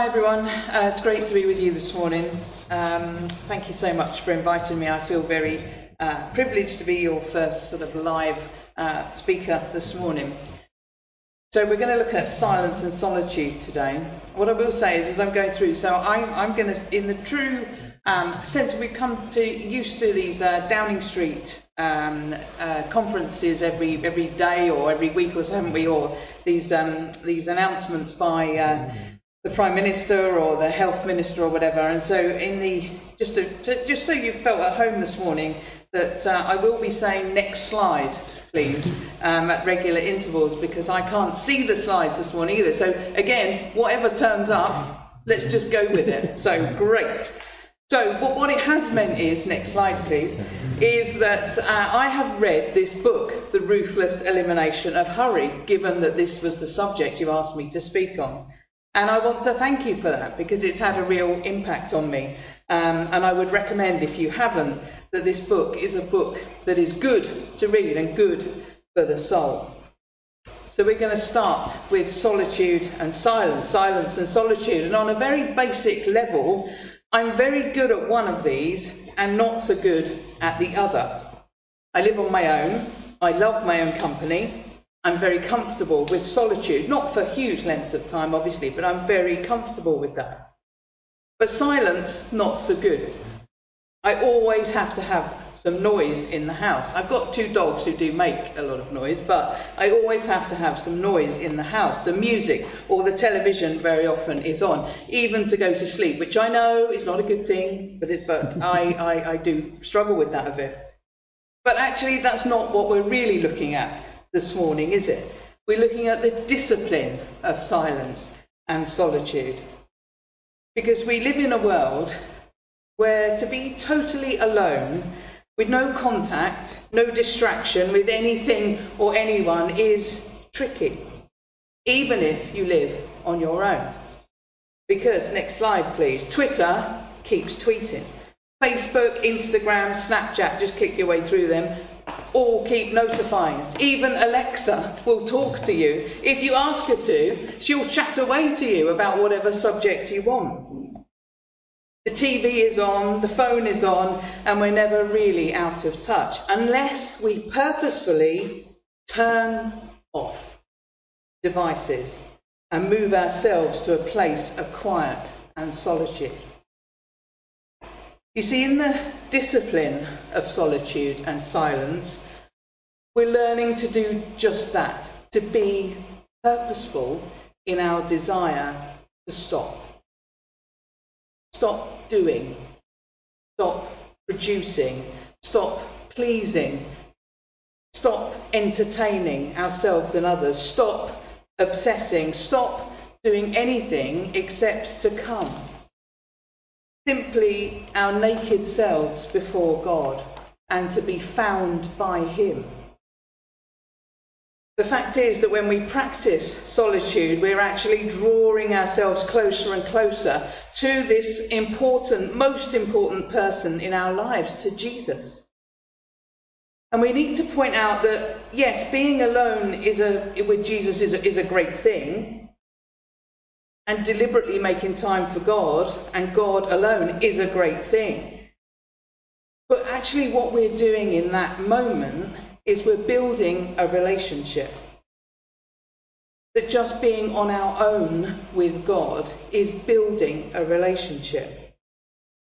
hi everyone. Uh, it's great to be with you this morning. Um, thank you so much for inviting me. I feel very uh, privileged to be your first sort of live uh, speaker this morning. So we're going to look at silence and solitude today. What I will say is, as I'm going through, so I'm, I'm going to, in the true um, sense, we've come to used to these uh, Downing Street um, uh, conferences every every day or every week or so, haven't we? Or these um, these announcements by uh, the prime minister or the health minister or whatever. And so, in the just to, to, just so you felt at home this morning, that uh, I will be saying next slide, please, um, at regular intervals because I can't see the slides this morning either. So again, whatever turns up, let's just go with it. So great. So what, what it has meant is, next slide please, is that uh, I have read this book, The Ruthless Elimination of Hurry, given that this was the subject you asked me to speak on. And I want to thank you for that because it's had a real impact on me. Um, and I would recommend, if you haven't, that this book is a book that is good to read and good for the soul. So we're going to start with solitude and silence, silence and solitude. And on a very basic level, I'm very good at one of these and not so good at the other. I live on my own. I love my own company. I'm very comfortable with solitude, not for huge lengths of time, obviously, but I'm very comfortable with that. But silence, not so good. I always have to have some noise in the house. I've got two dogs who do make a lot of noise, but I always have to have some noise in the house, some music, or the television very often is on, even to go to sleep, which I know is not a good thing, but, it, but I, I, I do struggle with that a bit. But actually, that's not what we're really looking at this morning, is it? We're looking at the discipline of silence and solitude. Because we live in a world where to be totally alone, with no contact, no distraction with anything or anyone, is tricky, even if you live on your own. Because, next slide please, Twitter keeps tweeting. Facebook, Instagram, Snapchat, just click your way through them, all keep notifying us. Even Alexa will talk to you. If you ask her to, she'll chat away to you about whatever subject you want. The TV is on, the phone is on, and we're never really out of touch unless we purposefully turn off devices and move ourselves to a place of quiet and solitude. You see, in the discipline of solitude and silence, we're learning to do just that, to be purposeful in our desire to stop. Stop doing, stop producing, stop pleasing, stop entertaining ourselves and others, stop obsessing, stop doing anything except succumb simply our naked selves before God and to be found by Him. The fact is that when we practice solitude, we're actually drawing ourselves closer and closer to this important, most important person in our lives, to Jesus. And we need to point out that, yes, being alone is a, with Jesus is a, is a great thing, and deliberately making time for God and God alone is a great thing. But actually, what we're doing in that moment is we're building a relationship. That just being on our own with God is building a relationship.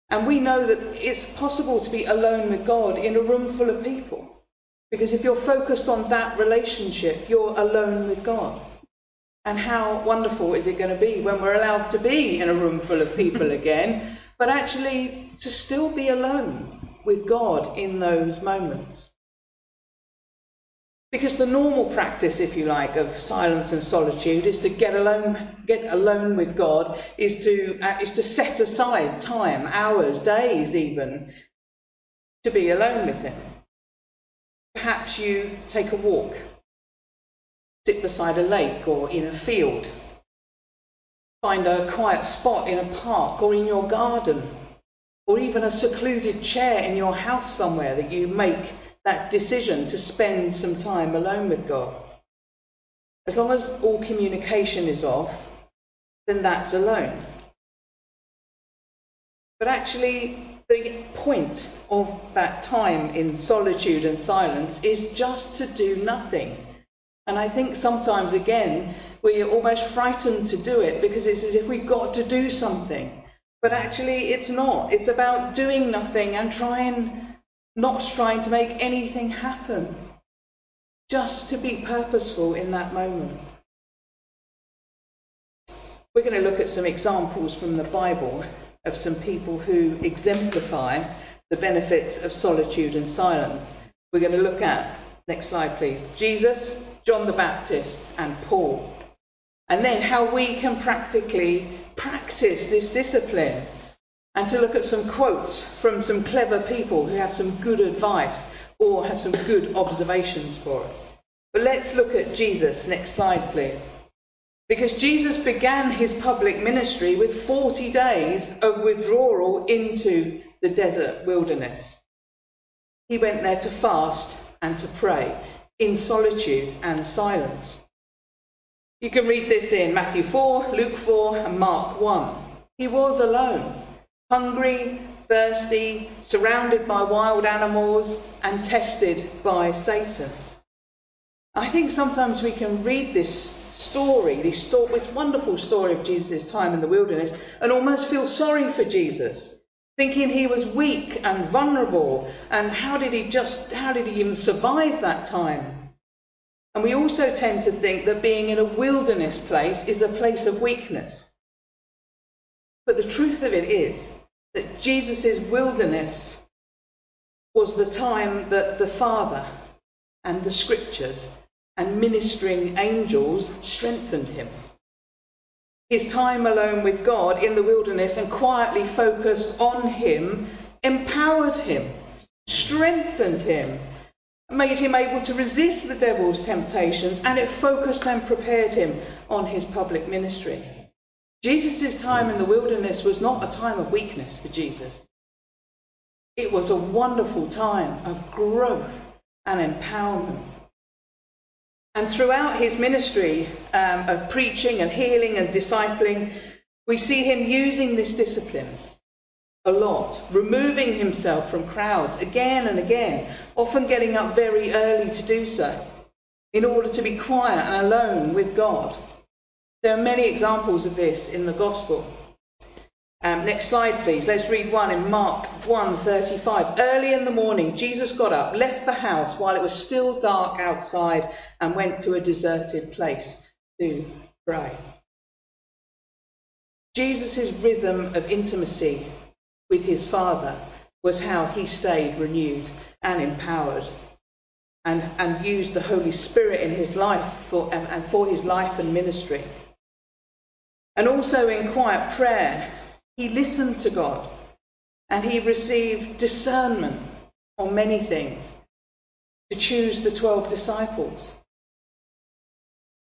And we know that it's possible to be alone with God in a room full of people. Because if you're focused on that relationship, you're alone with God. And how wonderful is it going to be when we're allowed to be in a room full of people again, but actually to still be alone with God in those moments? Because the normal practice, if you like, of silence and solitude is to get alone, get alone with God, is to, uh, is to set aside time, hours, days even, to be alone with Him. Perhaps you take a walk sit beside a lake or in a field. Find a quiet spot in a park or in your garden, or even a secluded chair in your house somewhere that you make that decision to spend some time alone with God. As long as all communication is off, then that's alone. But actually, the point of that time in solitude and silence is just to do nothing. And I think sometimes, again, we're almost frightened to do it because it's as if we've got to do something. But actually, it's not. It's about doing nothing and trying, not trying to make anything happen. Just to be purposeful in that moment. We're going to look at some examples from the Bible of some people who exemplify the benefits of solitude and silence. We're going to look at, next slide please, Jesus, John the Baptist, and Paul. And then how we can practically practice this discipline. And to look at some quotes from some clever people who have some good advice or have some good observations for us. But let's look at Jesus. Next slide, please. Because Jesus began his public ministry with 40 days of withdrawal into the desert wilderness. He went there to fast and to pray in solitude and silence. You can read this in Matthew 4, Luke 4, and Mark 1. He was alone, hungry, thirsty, surrounded by wild animals, and tested by Satan. I think sometimes we can read this story, this, wonderful story of Jesus' time in the wilderness, and almost feel sorry for Jesus, thinking he was weak and vulnerable, and how did he just, how did he even survive that time? And we also tend to think that being in a wilderness place is a place of weakness. But the truth of it is that Jesus' wilderness was the time that the Father and the Scriptures and ministering angels strengthened him. His time alone with God in the wilderness and quietly focused on Him empowered him, strengthened him, made him able to resist the devil's temptations, and it focused and prepared him on his public ministry. Jesus' time in the wilderness was not a time of weakness for Jesus. It was a wonderful time of growth and empowerment. And throughout his ministry um, of preaching and healing and discipling, we see him using this discipline a lot, removing himself from crowds again and again, often getting up very early to do so, in order to be quiet and alone with God. There are many examples of this in the Gospel. Um, next slide, please. Let's read one in Mark 1:35. Early in the morning, Jesus got up, left the house while it was still dark outside, and went to a deserted place to pray. Jesus' rhythm of intimacy with his Father was how he stayed renewed and empowered and, and used the Holy Spirit in his life for, and, and for his life and ministry. And also in quiet prayer, he listened to God and he received discernment on many things to choose the 12 disciples.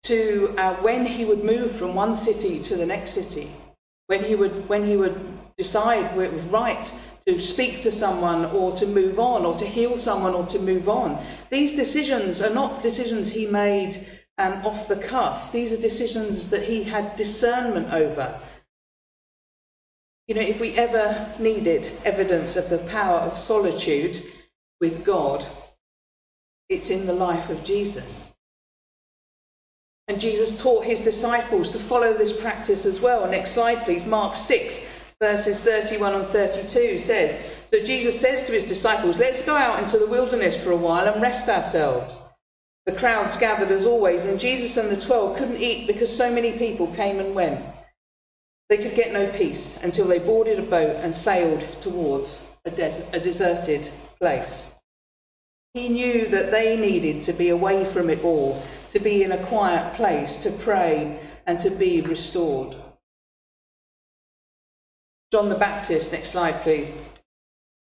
To uh, when he would move from one city to the next city, when he would, when he would decide where it was right to speak to someone or to move on or to heal someone or to move on. These decisions are not decisions he made um, off the cuff. These are decisions that he had discernment over. You know, if we ever needed evidence of the power of solitude with God, it's in the life of Jesus. And Jesus taught his disciples to follow this practice as well. Next slide, please. Mark 6, verses 31 and 32 says So Jesus says to his disciples, Let's go out into the wilderness for a while and rest ourselves. The crowds gathered as always, and Jesus and the twelve couldn't eat because so many people came and went. They could get no peace until they boarded a boat and sailed towards a, des- a deserted place. He knew that they needed to be away from it all, to be in a quiet place, to pray, and to be restored. John the Baptist, next slide, please.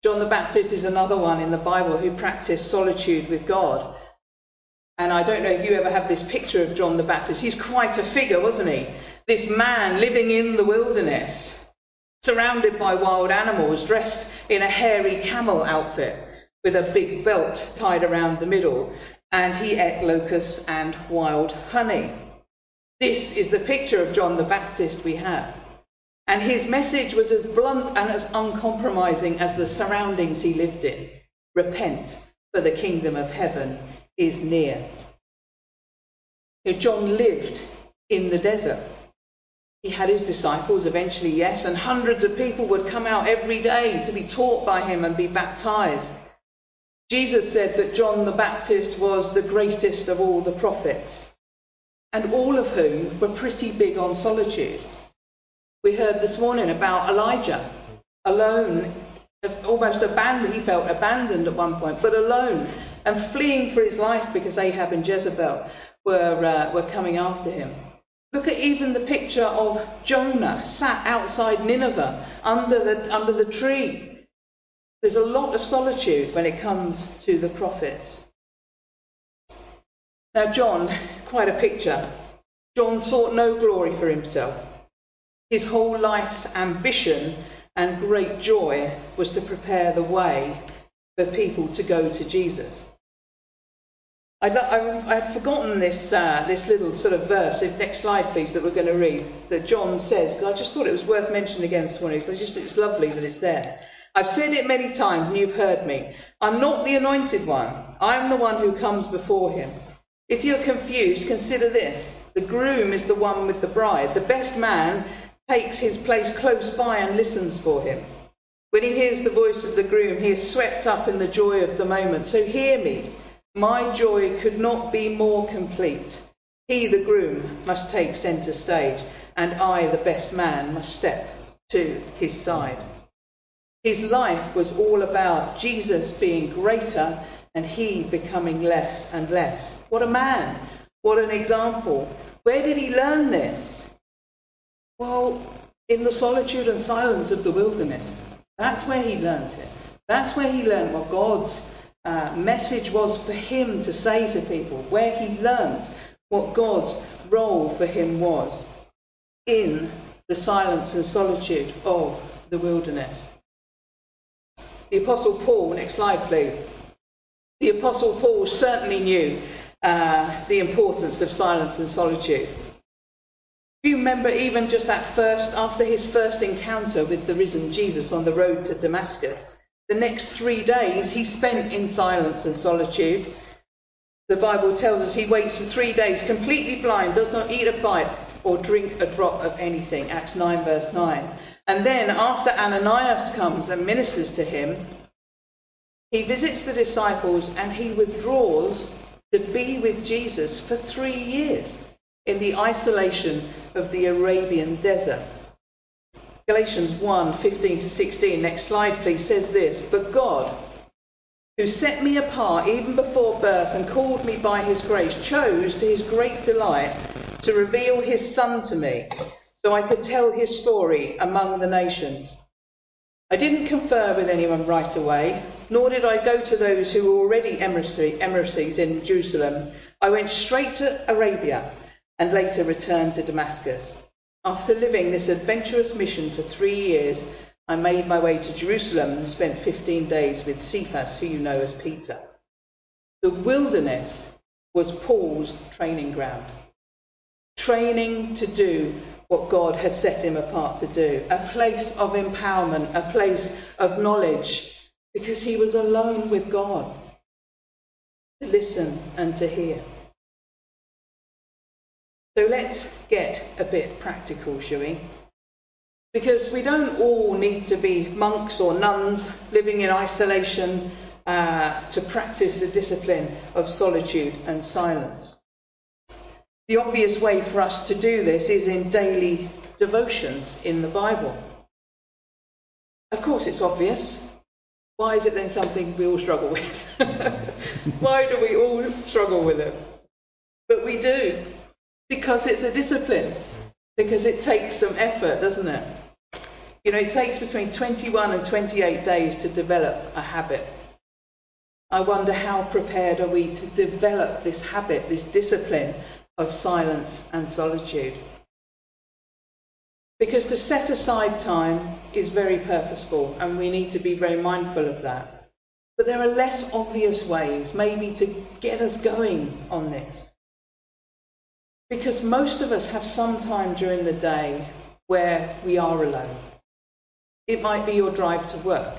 John the Baptist is another one in the Bible who practiced solitude with God. And I don't know if you ever have this picture of John the Baptist. He's quite a figure, wasn't he? This man living in the wilderness, surrounded by wild animals, dressed in a hairy camel outfit with a big belt tied around the middle, and he ate locusts and wild honey. This is the picture of John the Baptist we have. And his message was as blunt and as uncompromising as the surroundings he lived in. Repent, for the kingdom of heaven is near. John lived in the desert. He had his disciples eventually, yes, and hundreds of people would come out every day to be taught by him and be baptized. Jesus said that John the Baptist was the greatest of all the prophets, and all of whom were pretty big on solitude. We heard this morning about Elijah, alone, almost abandoned. He felt abandoned at one point, but alone and fleeing for his life because Ahab and Jezebel were, uh, were coming after him. Look at even the picture of Jonah sat outside Nineveh under the, under the tree. There's a lot of solitude when it comes to the prophets. Now, John, quite a picture. John sought no glory for himself. His whole life's ambition and great joy was to prepare the way for people to go to Jesus. I'd, I'd forgotten this, uh, this little sort of verse. If next slide, please, that we're going to read, that John says, because I just thought it was worth mentioning again this morning. So just, it's lovely that it's there. I've said it many times, and you've heard me. I'm not the anointed one. I'm the one who comes before him. If you're confused, consider this. The groom is the one with the bride. The best man takes his place close by and listens for him. When he hears the voice of the groom, he is swept up in the joy of the moment. So hear me. My joy could not be more complete. He, the groom, must take centre stage, and I, the best man, must step to his side. His life was all about Jesus being greater and he becoming less and less. What a man! What an example! Where did he learn this? Well, in the solitude and silence of the wilderness. That's where he learnt it. That's where he learned what God's uh, message was for him to say to people, where he learnt what God's role for him was in the silence and solitude of the wilderness. The Apostle Paul, next slide please. The Apostle Paul certainly knew uh, the importance of silence and solitude. You remember even just that first, after his first encounter with the risen Jesus on the road to Damascus? The next three days he spent in silence and solitude. The Bible tells us he waits for three days, completely blind, does not eat a bite or drink a drop of anything. Acts 9, verse 9. And then, after Ananias comes and ministers to him, he visits the disciples and he withdraws to be with Jesus for three years in the isolation of the Arabian desert. Galatians 1 15 to 16, next slide please, says this But God, who set me apart even before birth and called me by his grace, chose to his great delight to reveal his Son to me so I could tell his story among the nations. I didn't confer with anyone right away, nor did I go to those who were already emissaries in Jerusalem. I went straight to Arabia and later returned to Damascus. After living this adventurous mission for three years, I made my way to Jerusalem and spent 15 days with Cephas, who you know as Peter. The wilderness was Paul's training ground, training to do what God had set him apart to do, a place of empowerment, a place of knowledge, because he was alone with God to listen and to hear. So let's get a bit practical, shall we? Because we don't all need to be monks or nuns living in isolation uh, to practice the discipline of solitude and silence. The obvious way for us to do this is in daily devotions in the Bible. Of course, it's obvious. Why is it then something we all struggle with? Why do we all struggle with it? But we do. Because it's a discipline. Because it takes some effort, doesn't it? You know, it takes between 21 and 28 days to develop a habit. I wonder how prepared are we to develop this habit, this discipline of silence and solitude. Because to set aside time is very purposeful, and we need to be very mindful of that. But there are less obvious ways, maybe, to get us going on this. Because most of us have some time during the day where we are alone. It might be your drive to work.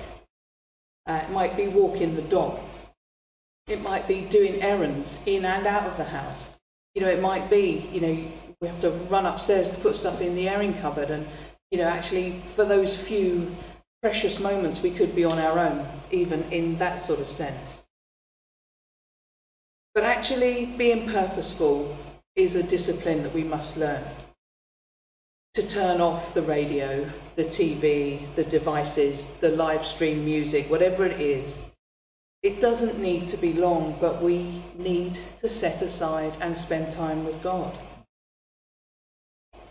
Uh, it might be walking the dog. It might be doing errands in and out of the house. You know, it might be, you know, we have to run upstairs to put stuff in the airing cupboard and, you know, actually for those few precious moments we could be on our own, even in that sort of sense. But actually being purposeful is a discipline that we must learn. To turn off the radio, the TV, the devices, the live stream music, whatever it is, it doesn't need to be long, but we need to set aside and spend time with God.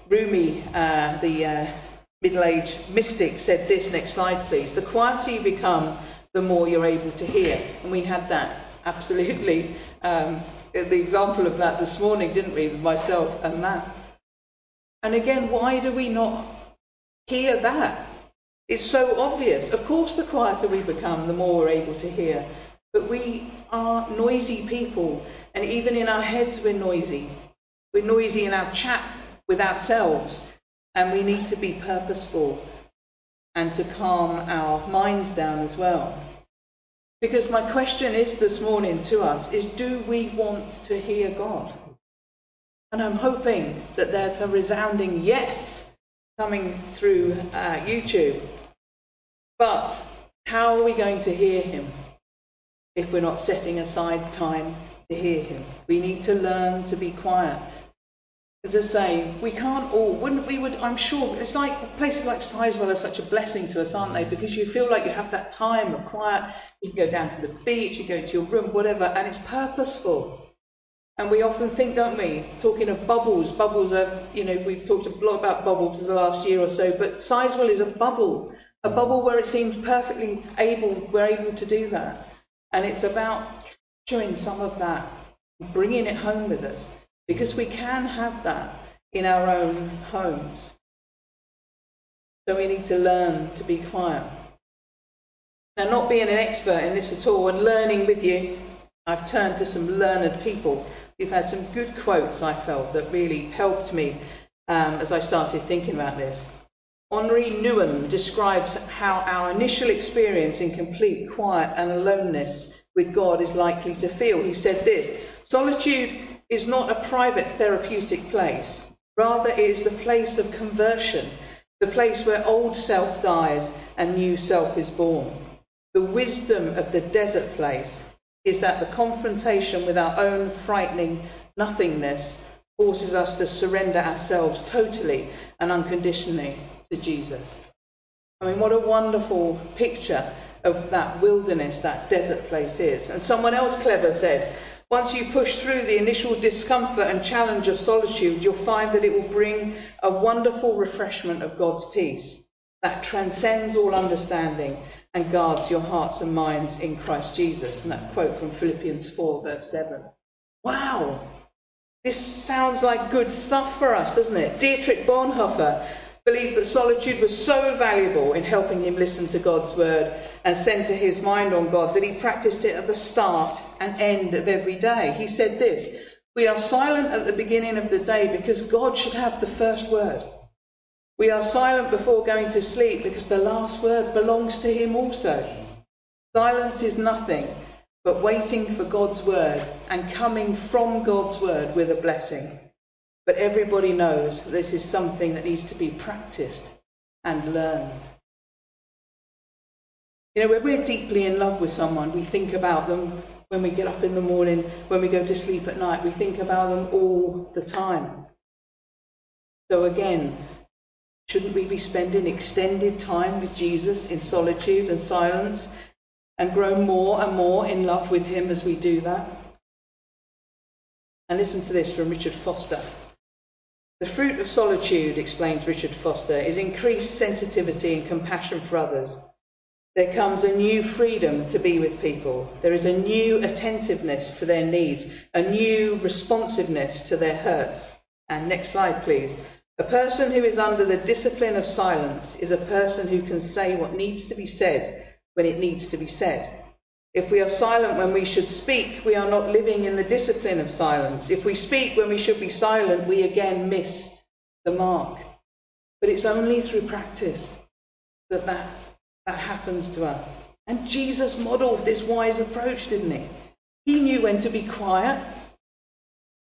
Rumi, uh, the uh, middle aged mystic, said this next slide, please. The quieter you become, the more you're able to hear. And we had that absolutely. Um, the example of that this morning, didn't we, with myself and Matt? And again, why do we not hear that? It's so obvious. Of course, the quieter we become, the more we're able to hear. But we are noisy people, and even in our heads, we're noisy. We're noisy in our chat with ourselves, and we need to be purposeful and to calm our minds down as well. Because my question is this morning to us is do we want to hear God? And I'm hoping that there's a resounding yes coming through uh, YouTube. But how are we going to hear him if we're not setting aside time to hear him? We need to learn to be quiet. As I say, we can't all, wouldn't we would, I'm sure, it's like places like Sizewell are such a blessing to us, aren't they? Because you feel like you have that time of quiet. You can go down to the beach, you go to your room, whatever, and it's purposeful. And we often think, don't we, talking of bubbles, bubbles are, you know, we've talked a lot about bubbles the last year or so, but Sizewell is a bubble a bubble where it seems perfectly able, we're able to do that. And it's about showing some of that, bringing it home with us, because we can have that in our own homes. So we need to learn to be quiet. Now, not being an expert in this at all and learning with you, I've turned to some learned people. We've had some good quotes, I felt, that really helped me um, as I started thinking about this. Henri Nouwen describes how our initial experience in complete quiet and aloneness with God is likely to feel. He said this Solitude is not a private therapeutic place, rather, it is the place of conversion, the place where old self dies and new self is born. The wisdom of the desert place is that the confrontation with our own frightening nothingness forces us to surrender ourselves totally and unconditionally to Jesus. I mean, what a wonderful picture of that wilderness, that desert place is. And someone else clever said, once you push through the initial discomfort and challenge of solitude, you'll find that it will bring a wonderful refreshment of God's peace that transcends all understanding and guards your hearts and minds in Christ Jesus. And that quote from Philippians 4, verse 7. Wow! This sounds like good stuff for us, doesn't it? Dietrich Bonhoeffer believed that solitude was so valuable in helping him listen to God's word and center his mind on God that he practiced it at the start and end of every day. He said this We are silent at the beginning of the day because God should have the first word. We are silent before going to sleep because the last word belongs to Him also. Silence is nothing but waiting for God's word and coming from God's word with a blessing. But everybody knows that this is something that needs to be practiced and learned. You know, when we're deeply in love with someone, we think about them when we get up in the morning, when we go to sleep at night, we think about them all the time. So again, shouldn't we be spending extended time with Jesus in solitude and silence and grow more and more in love with him as we do that? And listen to this from Richard Foster. The fruit of solitude, explains Richard Foster, is increased sensitivity and compassion for others. There comes a new freedom to be with people. There is a new attentiveness to their needs, a new responsiveness to their hurts. And next slide, please. A person who is under the discipline of silence is a person who can say what needs to be said when it needs to be said. If we are silent when we should speak, we are not living in the discipline of silence. If we speak when we should be silent, we again miss the mark. But it's only through practice that that, that happens to us. And Jesus modeled this wise approach, didn't he? He knew when to be quiet,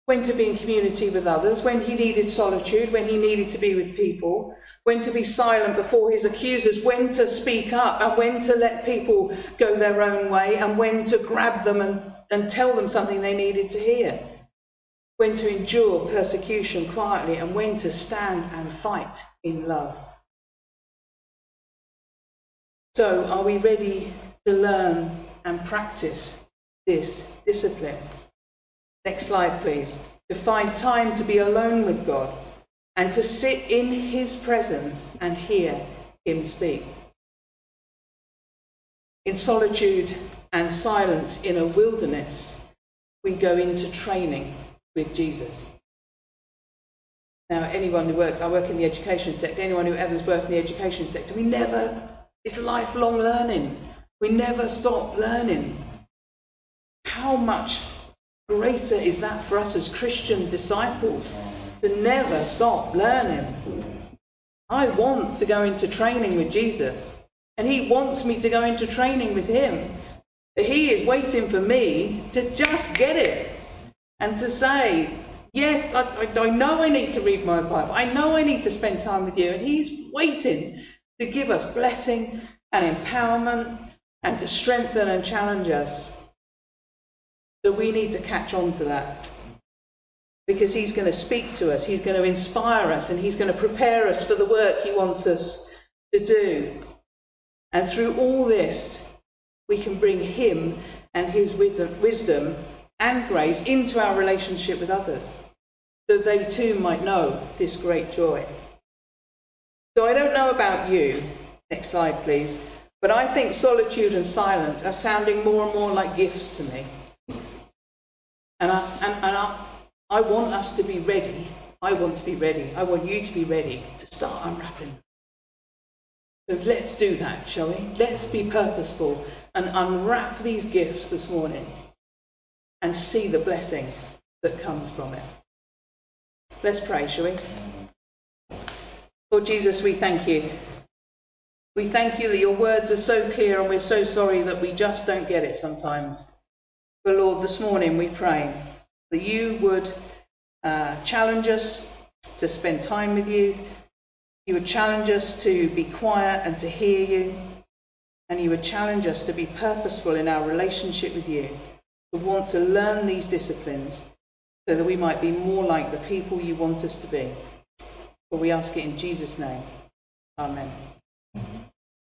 when to be in community with others, when he needed solitude, when he needed to be with people, when to be silent before his accusers, when to speak up, and when to let people go their own way, and when to grab them and, and tell them something they needed to hear, when to endure persecution quietly, and when to stand and fight in love. So, are we ready to learn and practice this discipline? Next slide, please. To find time to be alone with God and to sit in His presence and hear Him speak. In solitude and silence in a wilderness, we go into training with Jesus. Now, anyone who works, I work in the education sector, anyone who ever's worked in the education sector, we never, it's lifelong learning. We never stop learning. How much greater is that for us as Christian disciples to never stop learning? I want to go into training with Jesus, and He wants me to go into training with Him. He is waiting for me to just get it and to say, Yes, I, I, know I need to read my Bible. I know I need to spend time with you. And He's waiting to give us blessing and empowerment and to strengthen and challenge us. So we need to catch on to that. Because he's going to speak to us, he's going to inspire us, and he's going to prepare us for the work he wants us to do. And through all this, we can bring him and his wisdom and grace into our relationship with others, so they too might know this great joy. So I don't know about you. Next slide, please. But I think solitude and silence are sounding more and more like gifts to me. And I, and, and I, I want us to be ready. I want to be ready. I want you to be ready to start unwrapping. So let's do that, shall we? Let's be purposeful and unwrap these gifts this morning and see the blessing that comes from it. Let's pray, shall we? Lord Jesus, we thank you. We thank you that your words are so clear and we're so sorry that we just don't get it sometimes. But Lord, this morning we pray that you would uh, challenge us to spend time with you. You would challenge us to be quiet and to hear you. And you would challenge us to be purposeful in our relationship with you, to want to learn these disciplines so that we might be more like the people you want us to be. For we ask it in Jesus' name. Amen.